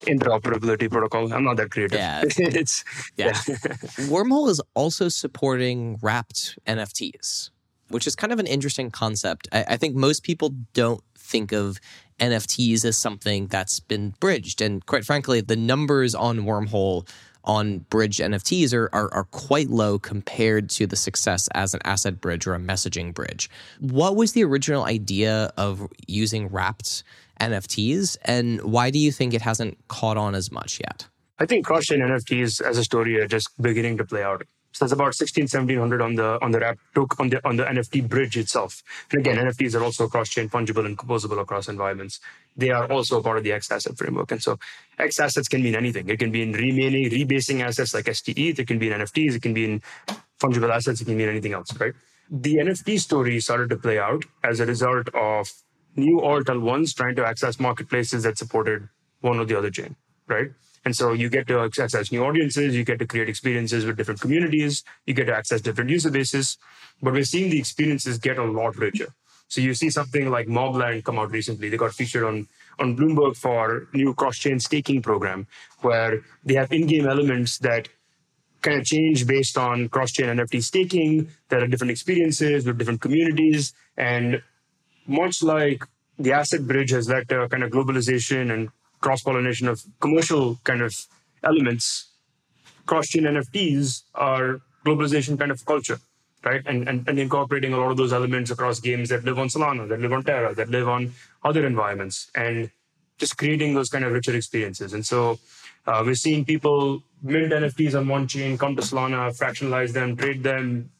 Interoperability protocol. I'm not that creative. Yeah. it's Yeah. Wormhole is also supporting wrapped NFTs, which is kind of an interesting concept. I, I think most people don't think of NFTs as something that's been bridged. And quite frankly, the numbers on Wormhole on bridge NFTs are, are, are quite low compared to the success as an asset bridge or a messaging bridge. What was the original idea of using wrapped NFTs, and why do you think it hasn't caught on as much yet? I think cross-chain NFTs as a story are just beginning to play out. So that's about 16, 1700 on the on the wrap took on the on the NFT bridge itself. And again, NFTs are also cross-chain fungible and composable across environments. They are also part of the X asset framework. And so X assets can mean anything. It can be in remaining, rebasing assets like STE, it can be in NFTs, it can be in fungible assets, it can mean anything else, right? The NFT story started to play out as a result of new alt L1s trying to access marketplaces that supported one or the other chain, right? And so you get to access new audiences, you get to create experiences with different communities, you get to access different user bases. But we're seeing the experiences get a lot richer. So you see something like Mobland come out recently. They got featured on on Bloomberg for new cross-chain staking program, where they have in-game elements that kind of change based on cross-chain NFT staking. There are different experiences with different communities, and much like the asset bridge has led to kind of globalization and cross pollination of commercial kind of elements, cross chain NFTs are globalization kind of culture, right? And, and, and incorporating a lot of those elements across games that live on Solana, that live on Terra, that live on other environments, and just creating those kind of richer experiences. And so uh, we're seeing people mint NFTs on one chain, come to Solana, fractionalize them, trade them,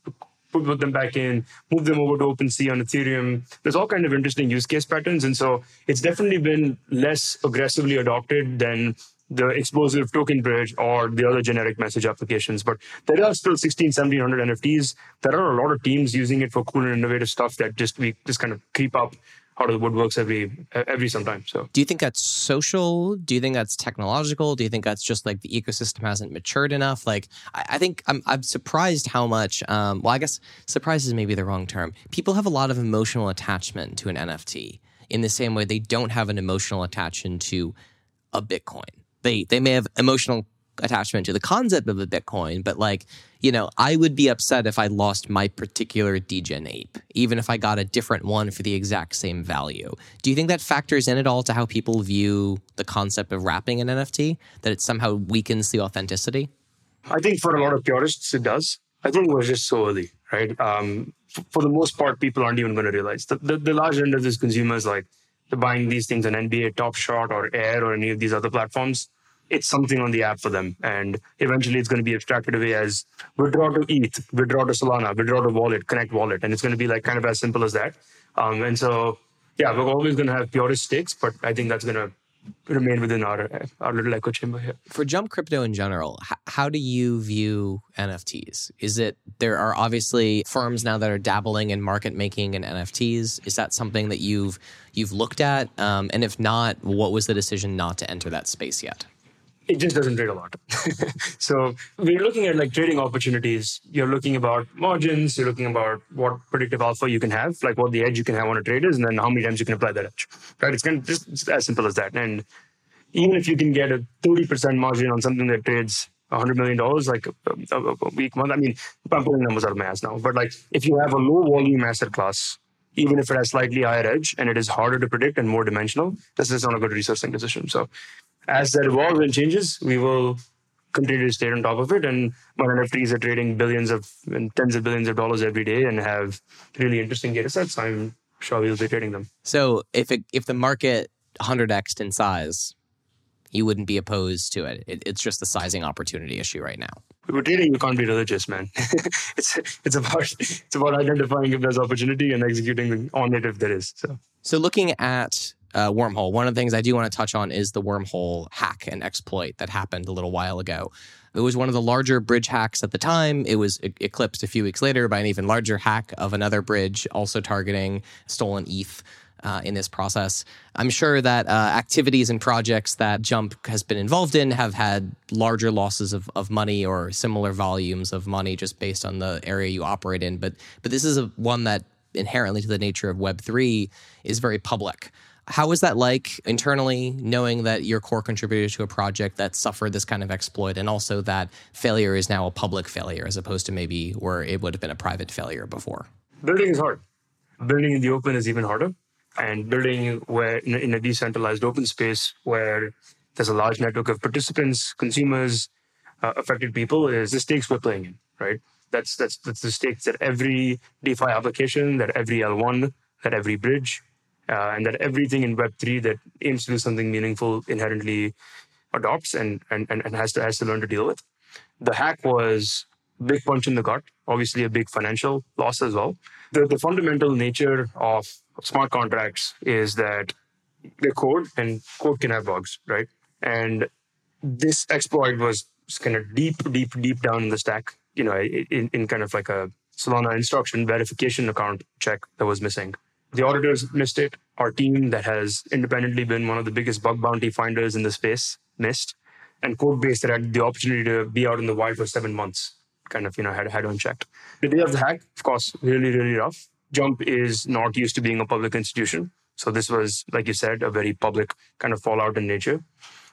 put them back in, move them over to OpenSea on Ethereum. There's all kind of interesting use case patterns. And so it's definitely been less aggressively adopted than the explosive token bridge or the other generic message applications. But there are still 16, 1700 NFTs. There are a lot of teams using it for cool and innovative stuff that just we just kind of creep up out of the woodworks every every sometime. So, do you think that's social? Do you think that's technological? Do you think that's just like the ecosystem hasn't matured enough? Like, I, I think I'm I'm surprised how much. Um, well, I guess surprise is maybe the wrong term. People have a lot of emotional attachment to an NFT in the same way they don't have an emotional attachment to a Bitcoin. They they may have emotional attachment to the concept of a Bitcoin, but like, you know, I would be upset if I lost my particular degen ape, even if I got a different one for the exact same value. Do you think that factors in at all to how people view the concept of wrapping an NFT? That it somehow weakens the authenticity? I think for a lot of purists, it does. I think we're just so early, right? Um, for the most part, people aren't even going to realize. The, the, the large end of these consumers, like, they're buying these things on NBA, Top Shot, or Air, or any of these other platforms it's something on the app for them. And eventually it's going to be abstracted away as withdraw to ETH, withdraw to Solana, withdraw to wallet, connect wallet. And it's going to be like kind of as simple as that. Um, and so, yeah, we're always going to have purist stakes, but I think that's going to remain within our our little echo chamber here. For Jump Crypto in general, h- how do you view NFTs? Is it there are obviously firms now that are dabbling in market making and NFTs? Is that something that you've you've looked at? Um, and if not, what was the decision not to enter that space yet? It just doesn't trade a lot. so you're looking at like trading opportunities, you're looking about margins, you're looking about what predictive alpha you can have, like what the edge you can have on a trade is, and then how many times you can apply that edge. Right? It's kind of just as simple as that. And even if you can get a 30% margin on something that trades $100 million, like a, a, a week, month. I mean, I'm pulling numbers out of my ass now, but like if you have a low volume asset class, even if it has slightly higher edge and it is harder to predict and more dimensional, this is not a good researching decision. So as that evolves and changes, we will continue to stay on top of it. And my NFTs are trading billions of and tens of billions of dollars every day and have really interesting data sets. I'm sure we'll be trading them. So if it, if the market 100x in size, you wouldn't be opposed to it. it. It's just the sizing opportunity issue right now. We're trading, you can't be religious, man. it's it's about it's about identifying if there's opportunity and executing on it if there is. So so looking at uh, wormhole. One of the things I do want to touch on is the wormhole hack and exploit that happened a little while ago. It was one of the larger bridge hacks at the time. It was eclipsed a few weeks later by an even larger hack of another bridge, also targeting stolen ETH. Uh, in this process. I'm sure that uh, activities and projects that Jump has been involved in have had larger losses of, of money or similar volumes of money just based on the area you operate in. But but this is a, one that inherently to the nature of Web three is very public. How is that like internally, knowing that you're core contributor to a project that suffered this kind of exploit, and also that failure is now a public failure as opposed to maybe where it would have been a private failure before? Building is hard. Building in the open is even harder, and building where in a decentralized open space where there's a large network of participants, consumers, uh, affected people is the stakes we're playing in, right? That's that's that's the stakes that every DeFi application, that every L1, that every bridge, uh, and that everything in Web3 that aims to do something meaningful inherently adopts and, and, and has, to, has to learn to deal with. The hack was big punch in the gut, obviously a big financial loss as well. The, the fundamental nature of smart contracts is that they code and code can have bugs, right? And this exploit was kind of deep, deep, deep down in the stack, you know, in, in kind of like a Solana instruction verification account check that was missing. The auditors missed it. Our team, that has independently been one of the biggest bug bounty finders in the space, missed. And Codebase that had the opportunity to be out in the wild for seven months, kind of, you know, had, had unchecked. The day of the hack, of course, really, really rough. Jump is not used to being a public institution. So this was, like you said, a very public kind of fallout in nature.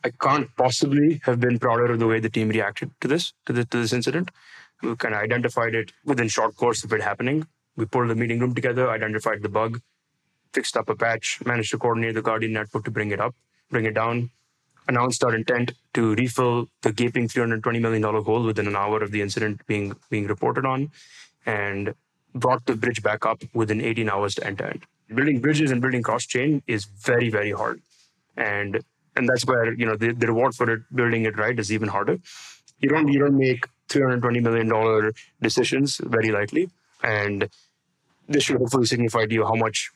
I can't possibly have been prouder of the way the team reacted to this, to, the, to this incident. We kind of identified it within short course of it happening. We pulled the meeting room together, identified the bug, fixed up a patch, managed to coordinate the Guardian network to bring it up, bring it down, announced our intent to refill the gaping $320 million hole within an hour of the incident being, being reported on, and brought the bridge back up within 18 hours to end to end. Building bridges and building cross chain is very, very hard. And and that's where you know the, the reward for it building it right is even harder. You don't you don't make $320 million decisions very lightly. And this should hopefully signify to you how much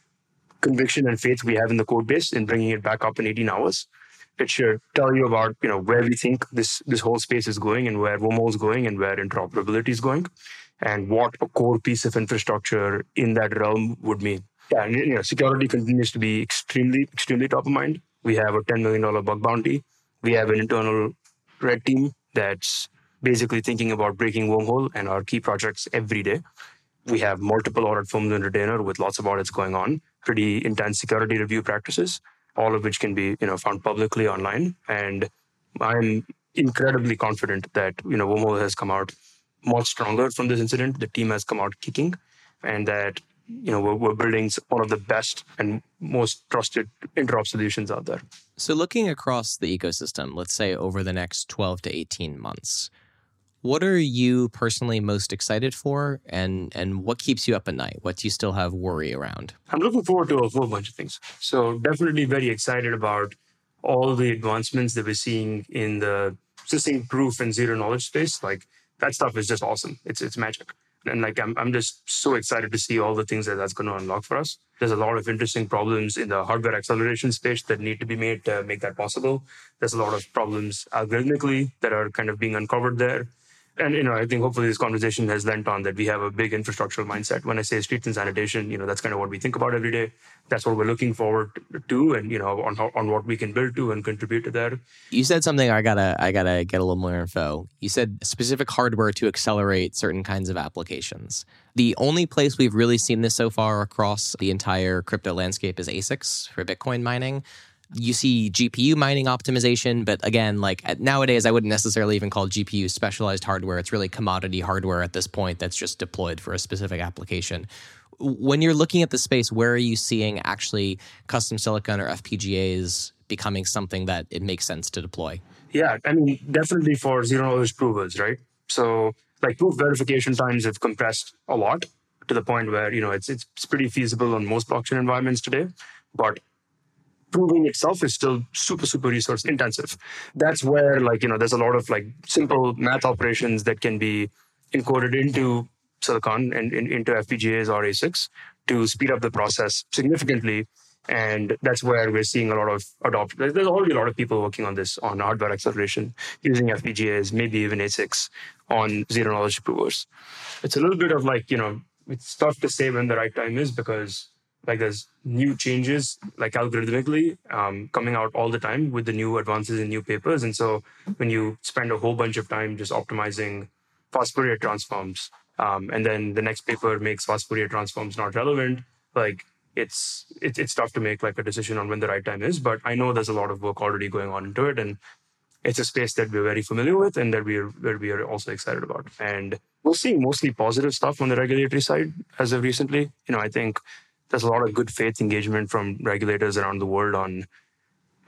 conviction and faith we have in the code base in bringing it back up in 18 hours. It should tell you about you know where we think this this whole space is going and where Wormhole is going and where interoperability is going, and what a core piece of infrastructure in that realm would mean. Yeah, and, you know, security continues to be extremely extremely top of mind. We have a $10 million bug bounty. We have an internal red team that's basically thinking about breaking Wormhole and our key projects every day. We have multiple audit firms in retainer with lots of audits going on, pretty intense security review practices, all of which can be you know found publicly online. And I'm incredibly confident that you know Wormhole has come out much stronger from this incident. The team has come out kicking, and that you know we're, we're building one of the best and most trusted interop solutions out there. So, looking across the ecosystem, let's say over the next 12 to 18 months, what are you personally most excited for, and and what keeps you up at night? What do you still have worry around? I'm looking forward to a whole bunch of things. So definitely very excited about all the advancements that we're seeing in the system proof and zero knowledge space. Like that stuff is just awesome. It's it's magic. And like I'm I'm just so excited to see all the things that that's going to unlock for us. There's a lot of interesting problems in the hardware acceleration space that need to be made to make that possible. There's a lot of problems algorithmically that are kind of being uncovered there and you know, I think hopefully this conversation has lent on that we have a big infrastructural mindset. When I say streets and sanitation, you know, that's kind of what we think about every day. That's what we're looking forward to, and you know, on on what we can build to and contribute to that. You said something. I gotta I gotta get a little more info. You said specific hardware to accelerate certain kinds of applications. The only place we've really seen this so far across the entire crypto landscape is ASICs for Bitcoin mining. You see GPU mining optimization, but again, like nowadays, I wouldn't necessarily even call GPU specialized hardware. It's really commodity hardware at this point that's just deployed for a specific application. When you're looking at the space, where are you seeing actually custom silicon or FPGAs becoming something that it makes sense to deploy? Yeah, I mean, definitely for zero knowledge provers, right? So, like proof verification times have compressed a lot to the point where you know it's it's pretty feasible on most blockchain environments today, but proving itself is still super super resource intensive. That's where like you know there's a lot of like simple math operations that can be encoded into silicon and in, into FPGAs or ASICs to speed up the process significantly and that's where we're seeing a lot of adoption. There's already a lot of people working on this on hardware acceleration using FPGAs, maybe even ASICs on zero knowledge provers. It's a little bit of like, you know, it's tough to say when the right time is because like there's new changes like algorithmically um, coming out all the time with the new advances in new papers. And so when you spend a whole bunch of time just optimizing fast Fourier transforms, um, and then the next paper makes fast Fourier transforms not relevant, like it's it, it's tough to make like a decision on when the right time is. But I know there's a lot of work already going on into it, and it's a space that we're very familiar with and that we are that we are also excited about. And we're seeing mostly positive stuff on the regulatory side as of recently. You know, I think there's a lot of good faith engagement from regulators around the world on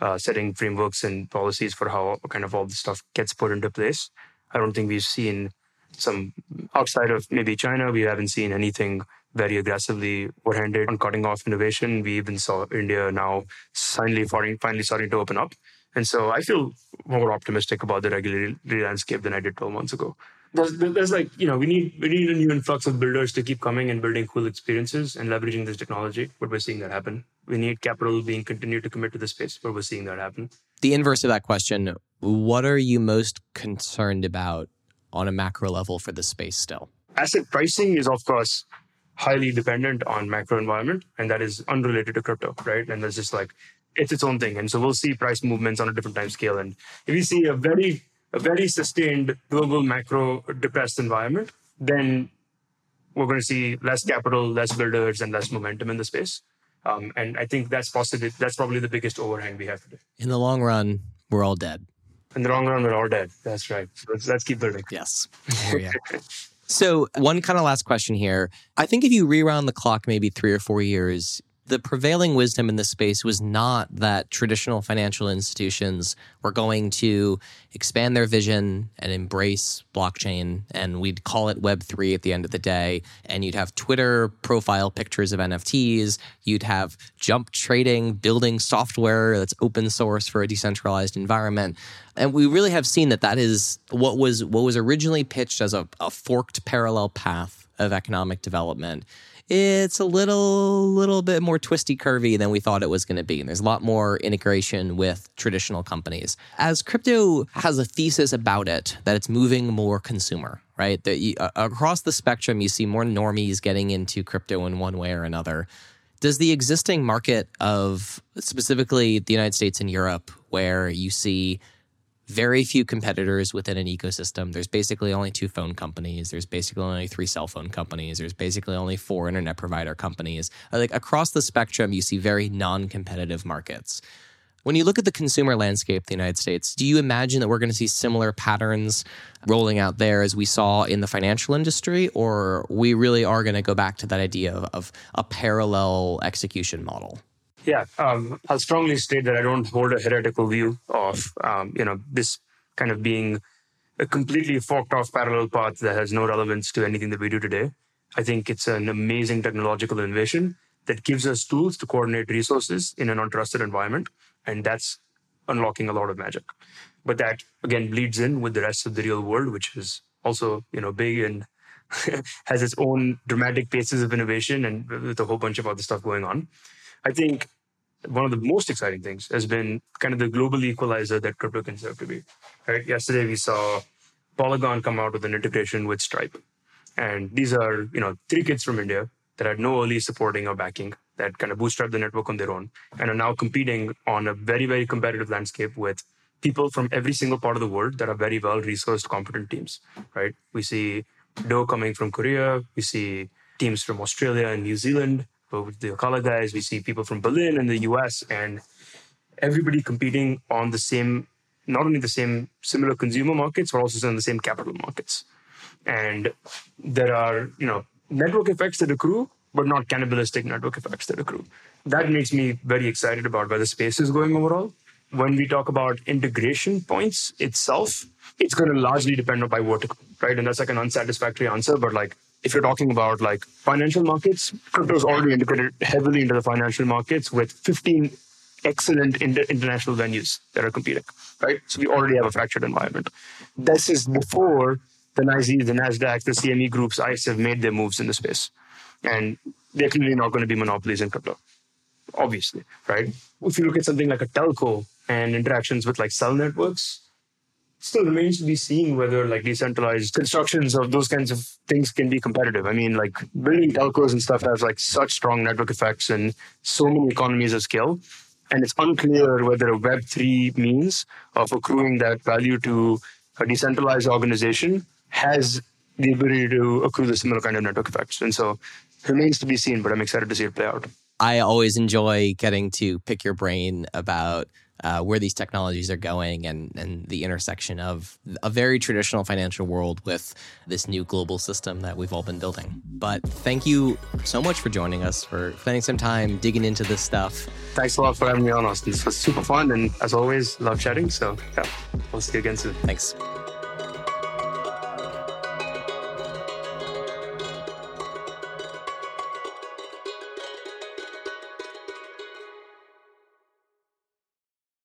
uh, setting frameworks and policies for how kind of all this stuff gets put into place. I don't think we've seen some outside of maybe China, we haven't seen anything very aggressively handed on cutting off innovation. We even saw India now finally, finally starting to open up. And so I feel more optimistic about the regulatory landscape than I did 12 months ago. There's, there's like, you know, we need we need a new influx of builders to keep coming and building cool experiences and leveraging this technology. But we're seeing that happen. We need capital being continued to commit to the space, but we're seeing that happen. The inverse of that question, what are you most concerned about on a macro level for the space still? Asset pricing is, of course, highly dependent on macro environment, and that is unrelated to crypto, right? And that's just like it's its own thing. And so we'll see price movements on a different time scale. And if we see a very a very sustained global macro depressed environment, then we're going to see less capital, less builders, and less momentum in the space. Um, and I think that's possibly that's probably the biggest overhang we have today. In the long run, we're all dead. In the long run, we're all dead. That's right. Let's, let's keep building. Yes. so, one kind of last question here. I think if you reround the clock maybe three or four years, the prevailing wisdom in this space was not that traditional financial institutions were going to expand their vision and embrace blockchain, and we'd call it Web3 at the end of the day. And you'd have Twitter profile pictures of NFTs, you'd have jump trading, building software that's open source for a decentralized environment. And we really have seen that that is what was what was originally pitched as a, a forked parallel path of economic development it's a little little bit more twisty curvy than we thought it was going to be and there's a lot more integration with traditional companies. As crypto has a thesis about it that it's moving more consumer right? That you, uh, across the spectrum you see more normies getting into crypto in one way or another. Does the existing market of specifically the united states and europe where you see very few competitors within an ecosystem. There's basically only two phone companies. There's basically only three cell phone companies. There's basically only four internet provider companies. Like across the spectrum, you see very non competitive markets. When you look at the consumer landscape of the United States, do you imagine that we're going to see similar patterns rolling out there as we saw in the financial industry, or we really are going to go back to that idea of, of a parallel execution model? Yeah, um, I'll strongly state that I don't hold a heretical view of um, you know this kind of being a completely forked off parallel path that has no relevance to anything that we do today. I think it's an amazing technological innovation that gives us tools to coordinate resources in an untrusted environment, and that's unlocking a lot of magic. But that again bleeds in with the rest of the real world, which is also you know big and has its own dramatic paces of innovation and with a whole bunch of other stuff going on. I think one of the most exciting things has been kind of the global equalizer that crypto can serve to be. Right? Yesterday we saw Polygon come out with an integration with Stripe. And these are, you know, three kids from India that had no early supporting or backing that kind of bootstrapped the network on their own and are now competing on a very, very competitive landscape with people from every single part of the world that are very well resourced, competent teams, right? We see Do coming from Korea. We see teams from Australia and New Zealand but with the Ocala guys, we see people from Berlin and the US. And everybody competing on the same, not only the same similar consumer markets, but also in the same capital markets. And there are, you know, network effects that accrue, but not cannibalistic network effects that accrue. That makes me very excited about where the space is going overall. When we talk about integration points itself, it's going to largely depend on by vertical, right? And that's like an unsatisfactory answer, but like if you're talking about like financial markets, crypto is already integrated heavily into the financial markets with 15 excellent inter- international venues that are competing, right? So we already have a fractured environment. This is before the NYSE, the NASDAQ, the CME groups, ICE have made their moves in the space. And they're clearly not going to be monopolies in crypto, obviously, right? If you look at something like a telco and interactions with like cell networks, still remains to be seen whether like decentralized constructions of those kinds of things can be competitive. I mean, like building telcos and stuff has like such strong network effects and so many economies of scale. And it's unclear whether a Web3 means of accruing that value to a decentralized organization has the ability to accrue the similar kind of network effects. And so it remains to be seen, but I'm excited to see it play out. I always enjoy getting to pick your brain about uh, where these technologies are going and, and the intersection of a very traditional financial world with this new global system that we've all been building. But thank you so much for joining us, for spending some time digging into this stuff. Thanks a lot for having me on, Austin. This was super fun. And as always, love chatting. So, yeah, we'll see you again soon. Thanks.